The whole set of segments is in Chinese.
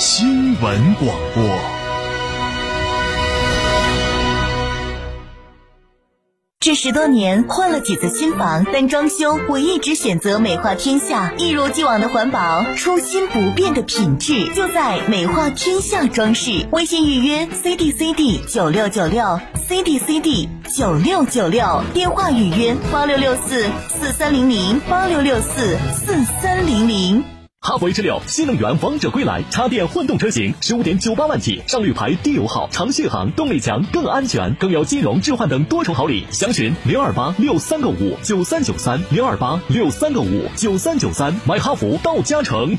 新闻广播。这十多年换了几次新房，但装修我一直选择美化天下，一如既往的环保，初心不变的品质，就在美化天下装饰。微信预约 C D C D 九六九六 C D C D 九六九六，电话预约八六六四四三零零八六六四四三零零。哈弗 H 六新能源王者归来，插电混动车型十五点九八万起，上绿牌，低油耗，长续航，动力强，更安全，更有金融置换等多重好礼。详询零二八六三个五九三九三零二八六三个五九三九三，买哈弗到嘉诚。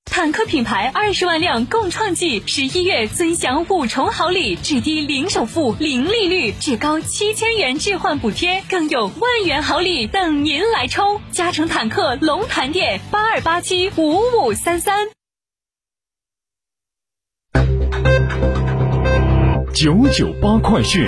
坦克品牌二十万辆共创季，十一月尊享五重好礼：至低零首付、零利率，至高七千元置换补贴，更有万元好礼等您来抽。嘉诚坦克龙潭店八二八七五五三三。九九八快讯。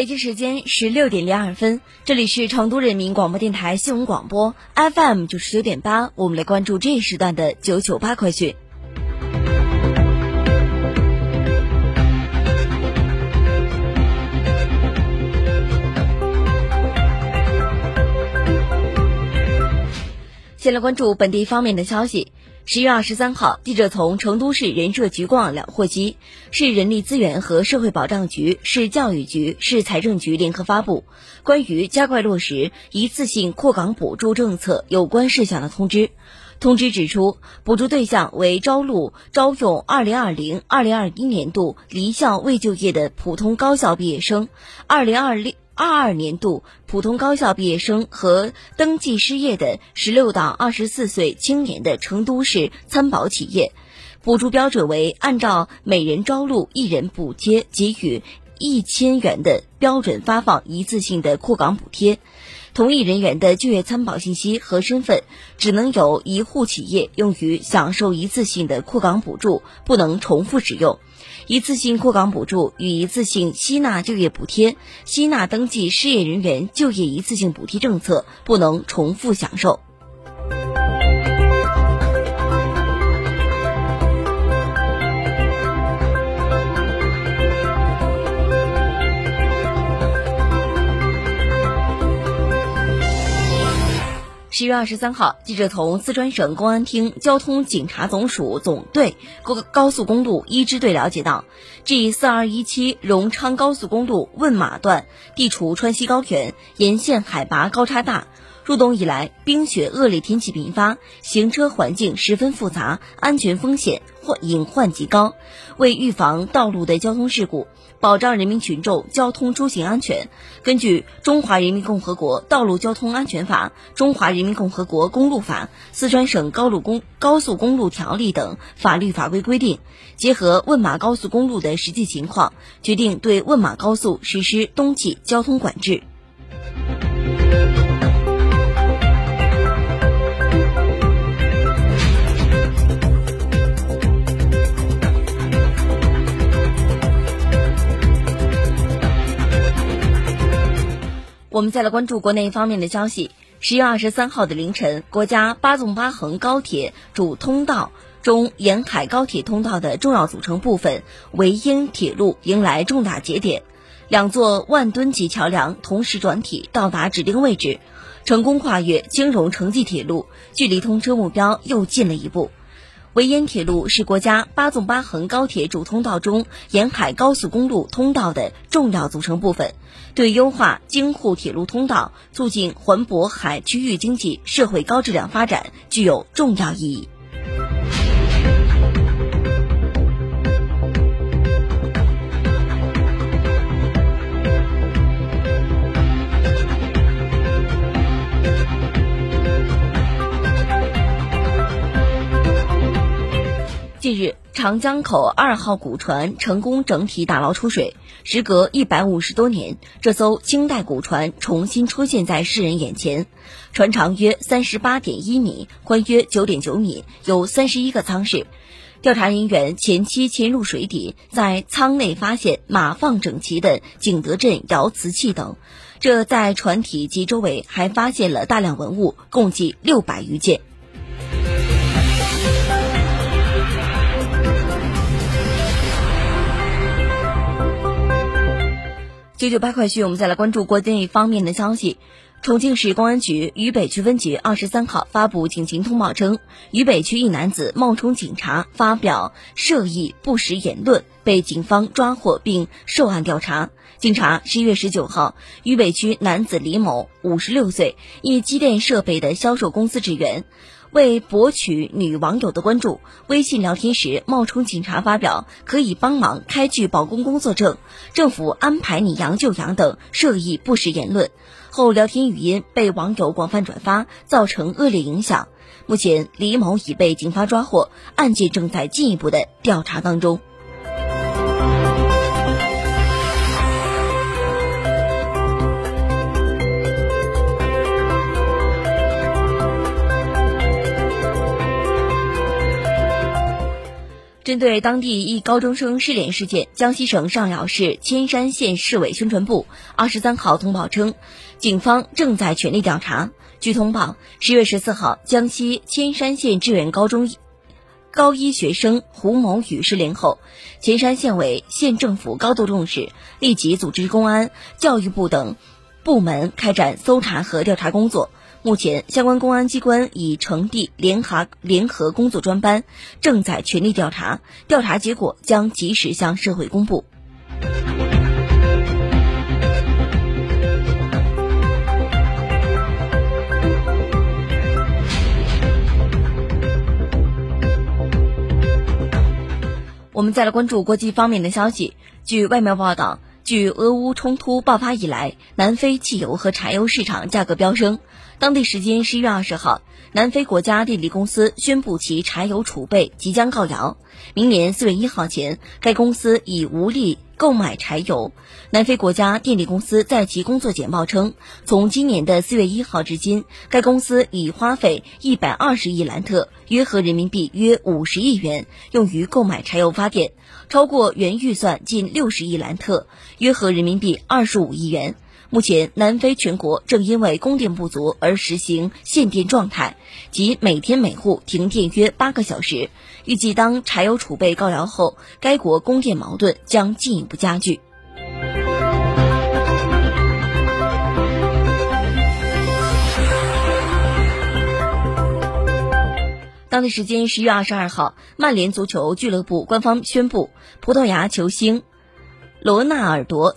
北京时间十六点零二分，这里是成都人民广播电台新闻广播 FM 九十九点八，我们来关注这一时段的九九八快讯。先来关注本地方面的消息。十月二十三号，记者从成都市人社局官网了获悉，市人力资源和社会保障局、市教育局、市财政局联合发布关于加快落实一次性扩岗补助政策有关事项的通知。通知指出，补助对象为招录招用二零二零二零二一年度离校未就业的普通高校毕业生，二零二六。二二年度普通高校毕业生和登记失业的十六到二十四岁青年的成都市参保企业，补助标准为按照每人招录一人补贴给予一千元的标准发放一次性的扩岗补贴。同一人员的就业参保信息和身份只能由一户企业用于享受一次性的扩岗补助，不能重复使用。一次性扩岗补助与一次性吸纳就业补贴、吸纳登记失业人员就业一次性补贴政策不能重复享受。七月二十三号，记者从四川省公安厅交通警察总署总队高高速公路一支队了解到，G 四二一七荣昌高速公路问马段地处川西高原，沿线海拔高差大。入冬以来，冰雪恶劣天气频发，行车环境十分复杂，安全风险或隐患极高。为预防道路的交通事故，保障人民群众交通出行安全，根据《中华人民共和国道路交通安全法》《中华人民共和国公路法》《四川省高路公高速公路条例》等法律法规规定，结合问马高速公路的实际情况，决定对问马高速实施冬季交通管制。我们再来关注国内方面的消息。十月二十三号的凌晨，国家八纵八横高铁主通道中沿海高铁通道的重要组成部分维英铁路迎来重大节点，两座万吨级桥梁同时转体到达指定位置。成功跨越京融城际铁路，距离通车目标又近了一步。维烟铁路是国家八纵八横高铁主通道中沿海高速公路通道的重要组成部分，对优化京沪铁路通道、促进环渤海区域经济社会高质量发展具有重要意义。近日，长江口二号古船成功整体打捞出水。时隔一百五十多年，这艘清代古船重新出现在世人眼前。船长约三十八点一米，宽约九点九米，有三十一个舱室。调查人员前期潜入水底，在舱内发现码放整齐的景德镇窑瓷器等。这在船体及周围还发现了大量文物，共计六百余件。九九八快讯，我们再来关注国内方面的消息。重庆市公安局渝北区分局二十三号发布警情通报称，渝北区一男子冒充警察发表涉意不实言论，被警方抓获并受案调查。经查，十一月十九号，渝北区男子李某，五十六岁，一机电设备的销售公司职员。为博取女网友的关注，微信聊天时冒充警察发表“可以帮忙开具保工工作证”“政府安排你养就养”等涉意不实言论，后聊天语音被网友广泛转发，造成恶劣影响。目前，李某已被警方抓获，案件正在进一步的调查当中。针对当地一高中生失联事件，江西省上饶市铅山县市委宣传部二十三号通报称，警方正在全力调查。据通报，十月十四号，江西铅山县志愿高中高一学生胡某宇失联后，铅山县委、县政府高度重视，立即组织公安、教育部等部门开展搜查和调查工作。目前，相关公安机关已成立联合联合工作专班，正在全力调查，调查结果将及时向社会公布。我们再来关注国际方面的消息。据外媒报道。据俄乌冲突爆发以来，南非汽油和柴油市场价格飙升。当地时间十一月二十号，南非国家电力公司宣布其柴油储备即将告饶，明年四月一号前，该公司已无力购买柴油。南非国家电力公司在其工作简报称，从今年的四月一号至今，该公司已花费一百二十亿兰特（约合人民币约五十亿元）用于购买柴油发电，超过原预算近六十亿兰特（约合人民币二十五亿元）。目前，南非全国正因为供电不足而实行限电状态，即每天每户停电约八个小时。预计当柴油储备告饶后，该国供电矛盾将进一步加剧。当地时间十月二十二号，曼联足球俱乐部官方宣布，葡萄牙球星罗纳尔多。